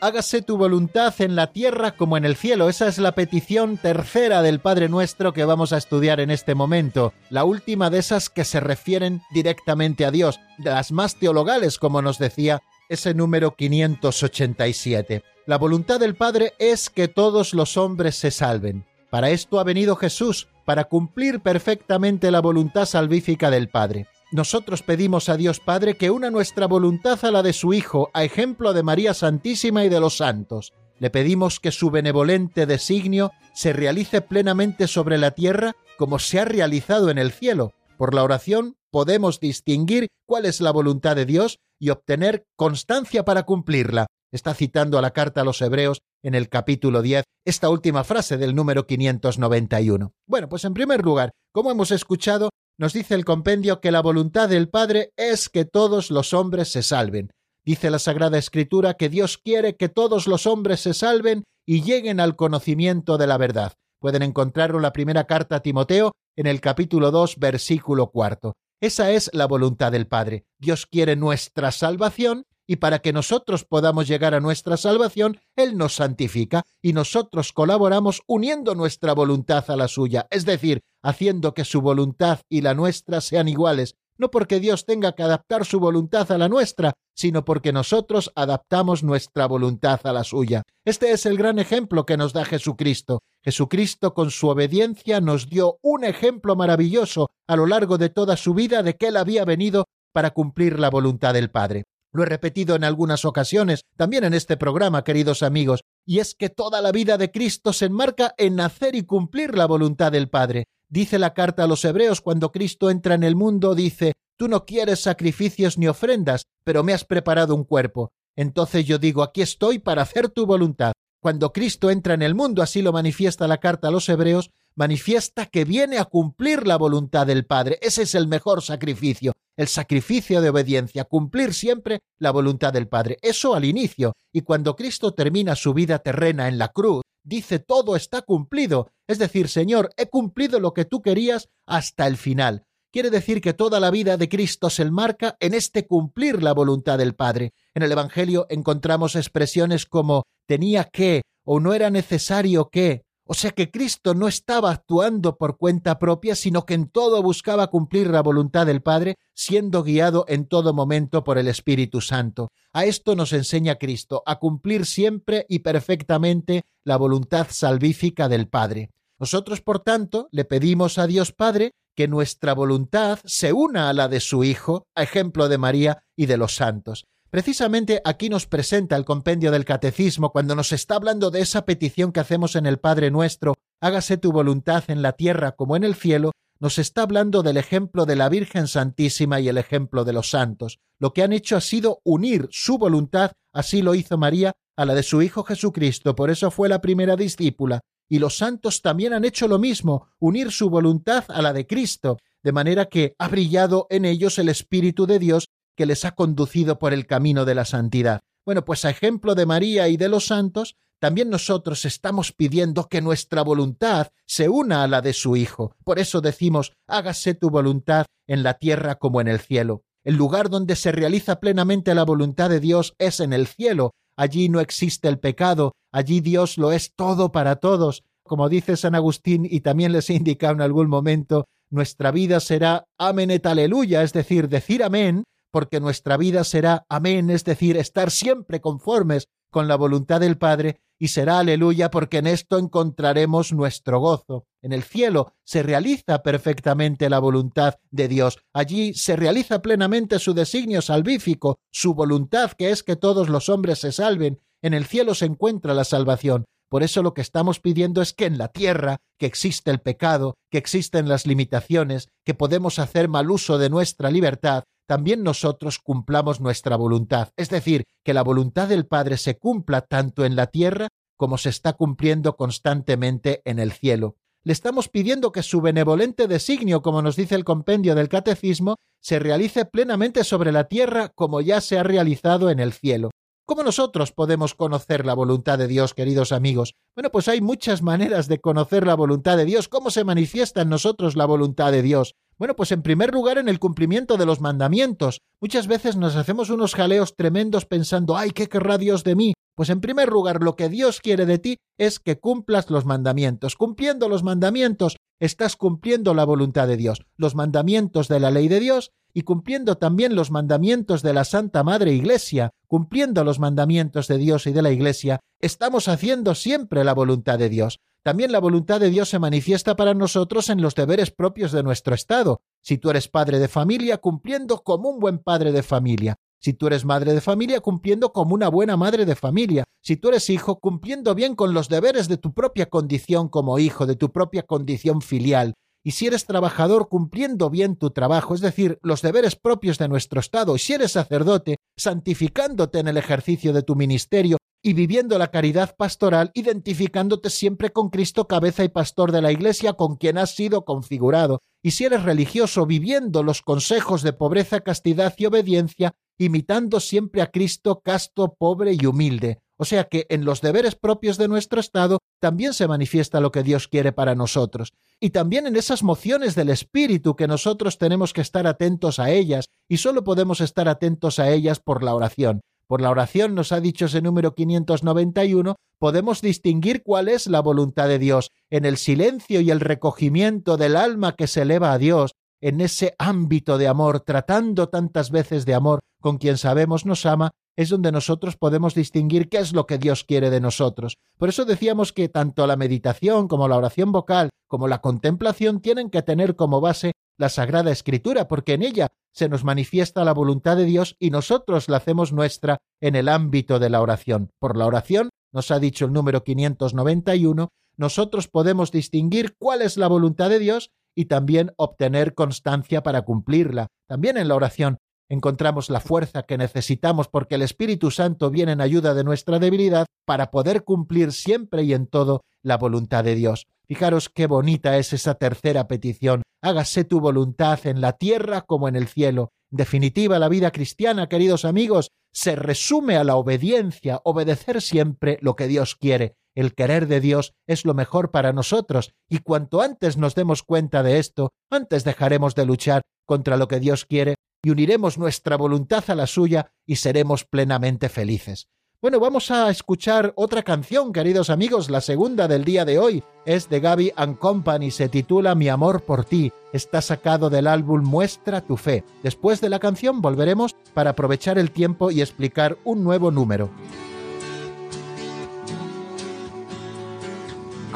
hágase tu voluntad en la tierra como en el cielo. Esa es la petición tercera del Padre Nuestro que vamos a estudiar en este momento, la última de esas que se refieren directamente a Dios, las más teologales, como nos decía ese número 587. La voluntad del Padre es que todos los hombres se salven. Para esto ha venido Jesús, para cumplir perfectamente la voluntad salvífica del Padre. Nosotros pedimos a Dios Padre que una nuestra voluntad a la de su Hijo, a ejemplo de María Santísima y de los santos. Le pedimos que su benevolente designio se realice plenamente sobre la tierra como se ha realizado en el cielo. Por la oración podemos distinguir cuál es la voluntad de Dios y obtener constancia para cumplirla. Está citando a la carta a los Hebreos en el capítulo 10, esta última frase del número 591. Bueno, pues en primer lugar, como hemos escuchado, nos dice el compendio que la voluntad del Padre es que todos los hombres se salven. Dice la Sagrada Escritura que Dios quiere que todos los hombres se salven y lleguen al conocimiento de la verdad. Pueden encontrarlo en la primera carta a Timoteo en el capítulo 2, versículo cuarto. Esa es la voluntad del Padre. Dios quiere nuestra salvación y para que nosotros podamos llegar a nuestra salvación, Él nos santifica y nosotros colaboramos uniendo nuestra voluntad a la suya, es decir, haciendo que su voluntad y la nuestra sean iguales, no porque Dios tenga que adaptar su voluntad a la nuestra, sino porque nosotros adaptamos nuestra voluntad a la suya. Este es el gran ejemplo que nos da Jesucristo. Jesucristo con su obediencia nos dio un ejemplo maravilloso a lo largo de toda su vida de que Él había venido para cumplir la voluntad del Padre. Lo he repetido en algunas ocasiones, también en este programa, queridos amigos, y es que toda la vida de Cristo se enmarca en hacer y cumplir la voluntad del Padre. Dice la carta a los Hebreos cuando Cristo entra en el mundo, dice, Tú no quieres sacrificios ni ofrendas, pero me has preparado un cuerpo. Entonces yo digo, aquí estoy para hacer tu voluntad. Cuando Cristo entra en el mundo, así lo manifiesta la carta a los Hebreos, manifiesta que viene a cumplir la voluntad del Padre. Ese es el mejor sacrificio, el sacrificio de obediencia, cumplir siempre la voluntad del Padre. Eso al inicio. Y cuando Cristo termina su vida terrena en la cruz, dice todo está cumplido. Es decir, Señor, he cumplido lo que tú querías hasta el final. Quiere decir que toda la vida de Cristo se enmarca en este cumplir la voluntad del Padre. En el Evangelio encontramos expresiones como tenía que o no era necesario que, o sea que Cristo no estaba actuando por cuenta propia, sino que en todo buscaba cumplir la voluntad del Padre, siendo guiado en todo momento por el Espíritu Santo. A esto nos enseña Cristo, a cumplir siempre y perfectamente la voluntad salvífica del Padre. Nosotros, por tanto, le pedimos a Dios Padre que nuestra voluntad se una a la de su Hijo, a ejemplo de María y de los santos. Precisamente aquí nos presenta el compendio del Catecismo cuando nos está hablando de esa petición que hacemos en el Padre nuestro, hágase tu voluntad en la tierra como en el cielo, nos está hablando del ejemplo de la Virgen Santísima y el ejemplo de los santos. Lo que han hecho ha sido unir su voluntad, así lo hizo María, a la de su Hijo Jesucristo, por eso fue la primera discípula, y los santos también han hecho lo mismo, unir su voluntad a la de Cristo, de manera que ha brillado en ellos el Espíritu de Dios que les ha conducido por el camino de la santidad. Bueno, pues a ejemplo de María y de los santos, también nosotros estamos pidiendo que nuestra voluntad se una a la de su Hijo. Por eso decimos, hágase tu voluntad en la tierra como en el cielo. El lugar donde se realiza plenamente la voluntad de Dios es en el cielo. Allí no existe el pecado, allí Dios lo es todo para todos. Como dice San Agustín y también les he indicado en algún momento, nuestra vida será amén et aleluya, es decir, decir amén porque nuestra vida será amén, es decir, estar siempre conformes con la voluntad del Padre, y será aleluya porque en esto encontraremos nuestro gozo. En el cielo se realiza perfectamente la voluntad de Dios. Allí se realiza plenamente su designio salvífico, su voluntad que es que todos los hombres se salven. En el cielo se encuentra la salvación. Por eso lo que estamos pidiendo es que en la tierra, que existe el pecado, que existen las limitaciones, que podemos hacer mal uso de nuestra libertad, también nosotros cumplamos nuestra voluntad, es decir, que la voluntad del Padre se cumpla tanto en la tierra como se está cumpliendo constantemente en el cielo. Le estamos pidiendo que su benevolente designio, como nos dice el compendio del Catecismo, se realice plenamente sobre la tierra como ya se ha realizado en el cielo. ¿Cómo nosotros podemos conocer la voluntad de Dios, queridos amigos? Bueno, pues hay muchas maneras de conocer la voluntad de Dios. ¿Cómo se manifiesta en nosotros la voluntad de Dios? Bueno, pues en primer lugar en el cumplimiento de los mandamientos. Muchas veces nos hacemos unos jaleos tremendos pensando, ay, ¿qué querrá Dios de mí? Pues en primer lugar lo que Dios quiere de ti es que cumplas los mandamientos. Cumpliendo los mandamientos, estás cumpliendo la voluntad de Dios, los mandamientos de la ley de Dios y cumpliendo también los mandamientos de la Santa Madre Iglesia, cumpliendo los mandamientos de Dios y de la Iglesia, estamos haciendo siempre la voluntad de Dios. También la voluntad de Dios se manifiesta para nosotros en los deberes propios de nuestro Estado. Si tú eres padre de familia, cumpliendo como un buen padre de familia. Si tú eres madre de familia, cumpliendo como una buena madre de familia. Si tú eres hijo, cumpliendo bien con los deberes de tu propia condición como hijo, de tu propia condición filial y si eres trabajador cumpliendo bien tu trabajo, es decir, los deberes propios de nuestro Estado, y si eres sacerdote, santificándote en el ejercicio de tu ministerio y viviendo la caridad pastoral, identificándote siempre con Cristo, cabeza y pastor de la Iglesia, con quien has sido configurado, y si eres religioso, viviendo los consejos de pobreza, castidad y obediencia, imitando siempre a Cristo casto, pobre y humilde. O sea que en los deberes propios de nuestro Estado también se manifiesta lo que Dios quiere para nosotros. Y también en esas mociones del Espíritu que nosotros tenemos que estar atentos a ellas, y solo podemos estar atentos a ellas por la oración. Por la oración, nos ha dicho ese número 591, podemos distinguir cuál es la voluntad de Dios. En el silencio y el recogimiento del alma que se eleva a Dios, en ese ámbito de amor, tratando tantas veces de amor con quien sabemos nos ama, es donde nosotros podemos distinguir qué es lo que Dios quiere de nosotros. Por eso decíamos que tanto la meditación como la oración vocal como la contemplación tienen que tener como base la Sagrada Escritura, porque en ella se nos manifiesta la voluntad de Dios y nosotros la hacemos nuestra en el ámbito de la oración. Por la oración, nos ha dicho el número 591, nosotros podemos distinguir cuál es la voluntad de Dios y también obtener constancia para cumplirla. También en la oración encontramos la fuerza que necesitamos porque el Espíritu Santo viene en ayuda de nuestra debilidad para poder cumplir siempre y en todo la voluntad de Dios. Fijaros qué bonita es esa tercera petición. Hágase tu voluntad en la tierra como en el cielo. En definitiva, la vida cristiana, queridos amigos, se resume a la obediencia, obedecer siempre lo que Dios quiere. El querer de Dios es lo mejor para nosotros, y cuanto antes nos demos cuenta de esto, antes dejaremos de luchar contra lo que Dios quiere y uniremos nuestra voluntad a la suya y seremos plenamente felices. Bueno, vamos a escuchar otra canción, queridos amigos, la segunda del día de hoy. Es de Gaby Company, se titula Mi amor por ti. Está sacado del álbum Muestra tu fe. Después de la canción volveremos para aprovechar el tiempo y explicar un nuevo número.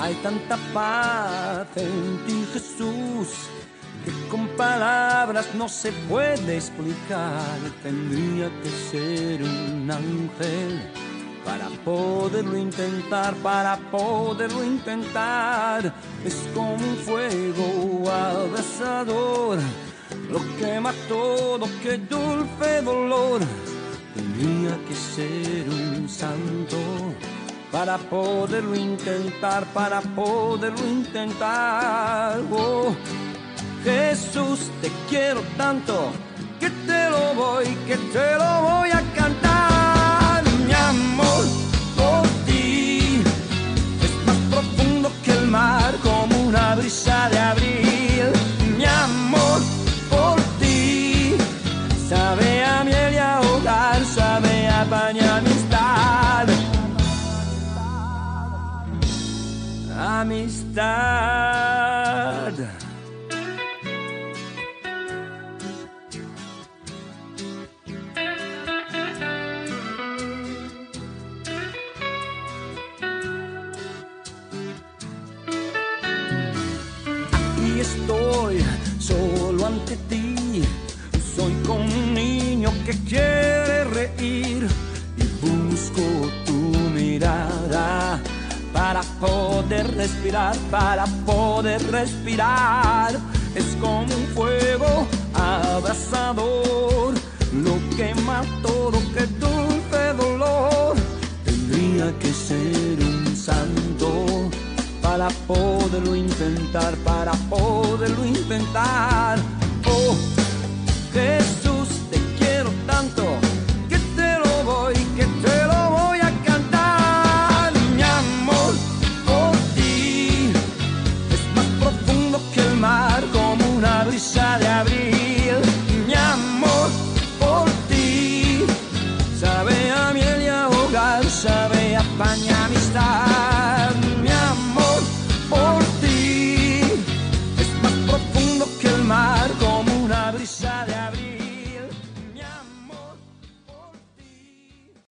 Hay tanta paz en ti, Jesús, que con palabras no se puede explicar. Tendría que ser un ángel para poderlo intentar, para poderlo intentar. Es como un fuego abrasador, lo quema todo, qué dulce dolor. Tendría que ser un santo para poderlo intentar, para poderlo intentar. Oh, Jesús, te quiero tanto que te lo voy, que te lo voy a cantar. Mi amor por ti es más profundo que el mar, como una brisa de abril. Amistad. Aquí estoy solo ante ti. Soy como un niño que quiere para poder respirar, para poder respirar. Es como un fuego abrasador, lo quema todo, que dulce dolor. Tendría que ser un santo para poderlo intentar, para poderlo intentar.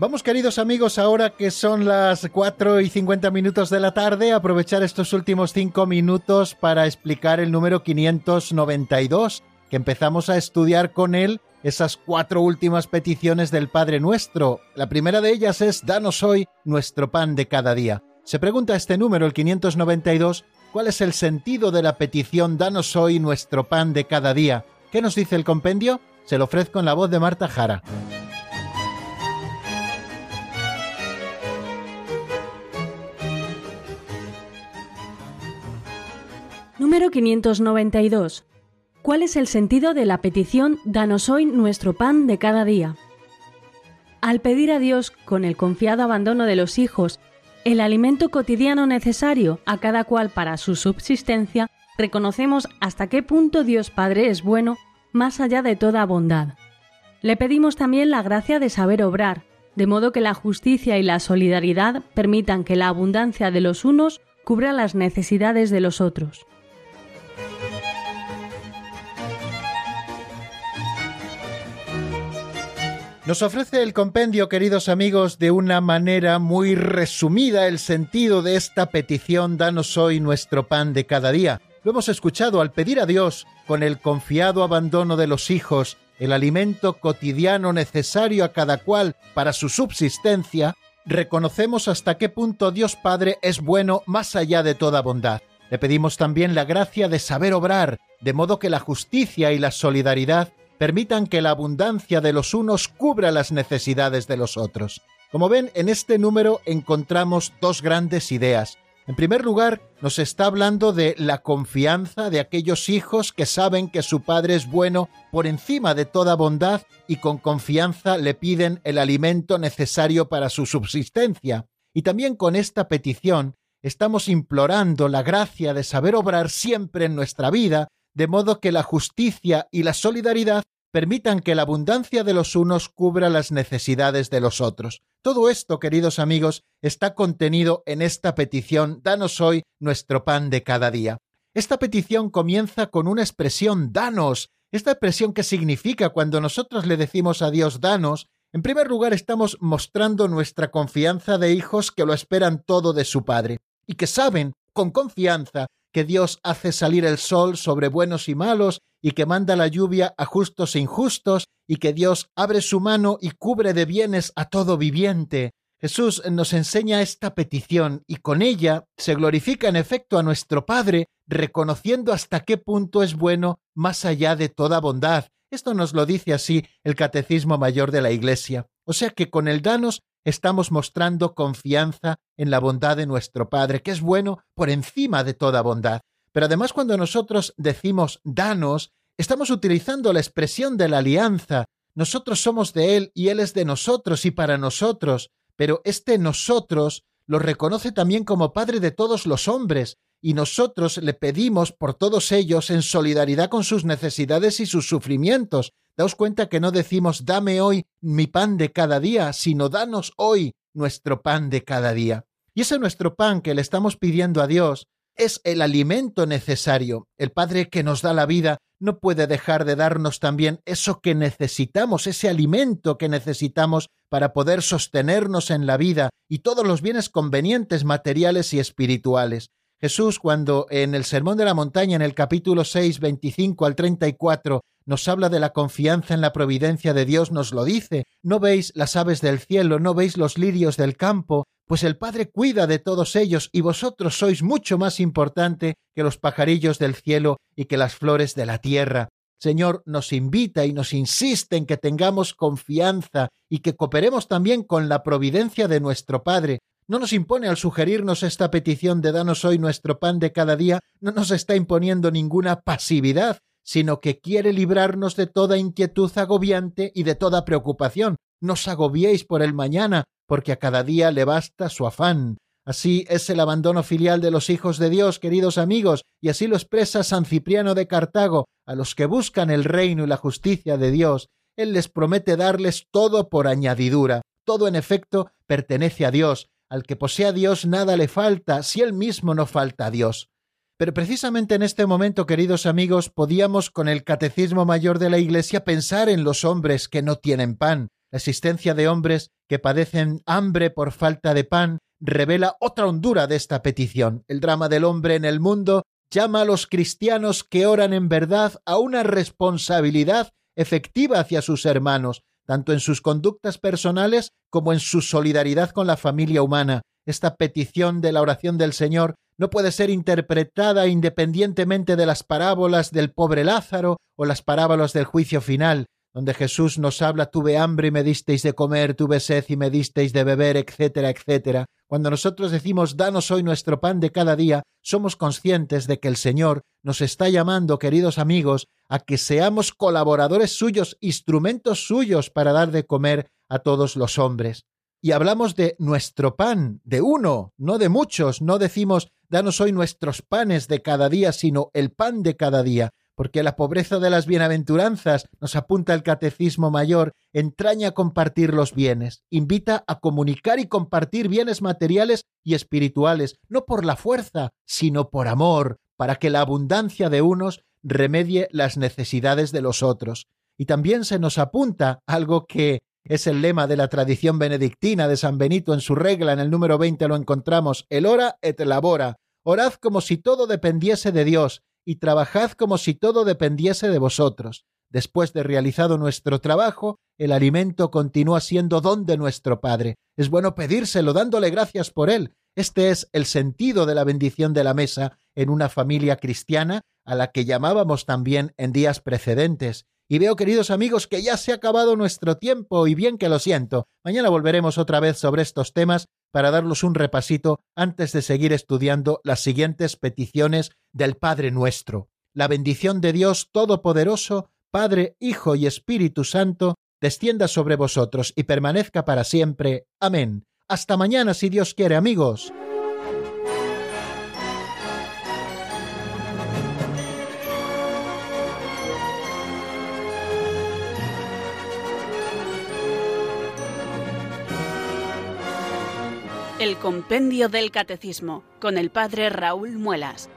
Vamos queridos amigos, ahora que son las 4 y 50 minutos de la tarde, aprovechar estos últimos 5 minutos para explicar el número 592, que empezamos a estudiar con él esas cuatro últimas peticiones del Padre Nuestro. La primera de ellas es, Danos hoy nuestro pan de cada día. Se pregunta este número, el 592, ¿cuál es el sentido de la petición Danos hoy nuestro pan de cada día? ¿Qué nos dice el compendio? Se lo ofrezco en la voz de Marta Jara. Número 592. ¿Cuál es el sentido de la petición Danos hoy nuestro pan de cada día? Al pedir a Dios, con el confiado abandono de los hijos, el alimento cotidiano necesario a cada cual para su subsistencia, reconocemos hasta qué punto Dios Padre es bueno más allá de toda bondad. Le pedimos también la gracia de saber obrar, de modo que la justicia y la solidaridad permitan que la abundancia de los unos cubra las necesidades de los otros. Nos ofrece el compendio, queridos amigos, de una manera muy resumida el sentido de esta petición, danos hoy nuestro pan de cada día. Lo hemos escuchado al pedir a Dios, con el confiado abandono de los hijos, el alimento cotidiano necesario a cada cual para su subsistencia, reconocemos hasta qué punto Dios Padre es bueno más allá de toda bondad. Le pedimos también la gracia de saber obrar, de modo que la justicia y la solidaridad permitan que la abundancia de los unos cubra las necesidades de los otros. Como ven, en este número encontramos dos grandes ideas. En primer lugar, nos está hablando de la confianza de aquellos hijos que saben que su padre es bueno por encima de toda bondad y con confianza le piden el alimento necesario para su subsistencia. Y también con esta petición estamos implorando la gracia de saber obrar siempre en nuestra vida de modo que la justicia y la solidaridad permitan que la abundancia de los unos cubra las necesidades de los otros. Todo esto, queridos amigos, está contenido en esta petición Danos hoy nuestro pan de cada día. Esta petición comienza con una expresión Danos. Esta expresión que significa cuando nosotros le decimos a Dios Danos, en primer lugar estamos mostrando nuestra confianza de hijos que lo esperan todo de su Padre y que saben con confianza que Dios hace salir el sol sobre buenos y malos y que manda la lluvia a justos e injustos y que Dios abre su mano y cubre de bienes a todo viviente. Jesús nos enseña esta petición y con ella se glorifica en efecto a nuestro Padre, reconociendo hasta qué punto es bueno más allá de toda bondad. Esto nos lo dice así el Catecismo Mayor de la Iglesia. O sea que con el danos estamos mostrando confianza en la bondad de nuestro Padre, que es bueno por encima de toda bondad. Pero además cuando nosotros decimos danos, estamos utilizando la expresión de la alianza. Nosotros somos de Él y Él es de nosotros y para nosotros, pero este nosotros lo reconoce también como Padre de todos los hombres, y nosotros le pedimos por todos ellos en solidaridad con sus necesidades y sus sufrimientos, Daos cuenta que no decimos dame hoy mi pan de cada día, sino danos hoy nuestro pan de cada día. Y ese nuestro pan que le estamos pidiendo a Dios es el alimento necesario. El Padre que nos da la vida no puede dejar de darnos también eso que necesitamos, ese alimento que necesitamos para poder sostenernos en la vida y todos los bienes convenientes materiales y espirituales. Jesús, cuando en el Sermón de la Montaña, en el capítulo 6, 25 al 34, nos habla de la confianza en la providencia de Dios, nos lo dice. ¿No veis las aves del cielo, no veis los lirios del campo? Pues el Padre cuida de todos ellos y vosotros sois mucho más importante que los pajarillos del cielo y que las flores de la tierra. Señor nos invita y nos insiste en que tengamos confianza y que cooperemos también con la providencia de nuestro Padre. No nos impone al sugerirnos esta petición de danos hoy nuestro pan de cada día, no nos está imponiendo ninguna pasividad, sino que quiere librarnos de toda inquietud agobiante y de toda preocupación. No os agobiéis por el mañana, porque a cada día le basta su afán. Así es el abandono filial de los hijos de Dios, queridos amigos, y así lo expresa San Cipriano de Cartago, a los que buscan el reino y la justicia de Dios. Él les promete darles todo por añadidura. Todo en efecto pertenece a Dios. Al que posea Dios nada le falta, si él mismo no falta a Dios. Pero precisamente en este momento, queridos amigos, podíamos con el Catecismo Mayor de la Iglesia pensar en los hombres que no tienen pan. La existencia de hombres que padecen hambre por falta de pan revela otra hondura de esta petición. El drama del hombre en el mundo llama a los cristianos que oran en verdad a una responsabilidad efectiva hacia sus hermanos, tanto en sus conductas personales como en su solidaridad con la familia humana. Esta petición de la oración del Señor no puede ser interpretada independientemente de las parábolas del pobre Lázaro o las parábolas del juicio final, donde Jesús nos habla tuve hambre y me disteis de comer, tuve sed y me disteis de beber, etcétera, etcétera. Cuando nosotros decimos danos hoy nuestro pan de cada día, somos conscientes de que el Señor nos está llamando, queridos amigos, a que seamos colaboradores suyos, instrumentos suyos para dar de comer a todos los hombres. Y hablamos de nuestro pan, de uno, no de muchos, no decimos danos hoy nuestros panes de cada día, sino el pan de cada día, porque la pobreza de las bienaventuranzas, nos apunta el Catecismo Mayor, entraña compartir los bienes, invita a comunicar y compartir bienes materiales y espirituales, no por la fuerza, sino por amor, para que la abundancia de unos remedie las necesidades de los otros. Y también se nos apunta algo que es el lema de la tradición benedictina de San Benito en su regla, en el número 20 lo encontramos, el ora et labora, orad como si todo dependiese de Dios, y trabajad como si todo dependiese de vosotros. Después de realizado nuestro trabajo, el alimento continúa siendo don de nuestro Padre. Es bueno pedírselo dándole gracias por él. Este es el sentido de la bendición de la mesa en una familia cristiana a la que llamábamos también en días precedentes. Y veo, queridos amigos, que ya se ha acabado nuestro tiempo y bien que lo siento. Mañana volveremos otra vez sobre estos temas para darlos un repasito antes de seguir estudiando las siguientes peticiones del Padre nuestro. La bendición de Dios Todopoderoso, Padre, Hijo y Espíritu Santo, descienda sobre vosotros y permanezca para siempre. Amén. Hasta mañana si Dios quiere, amigos. El Compendio del Catecismo con el Padre Raúl Muelas.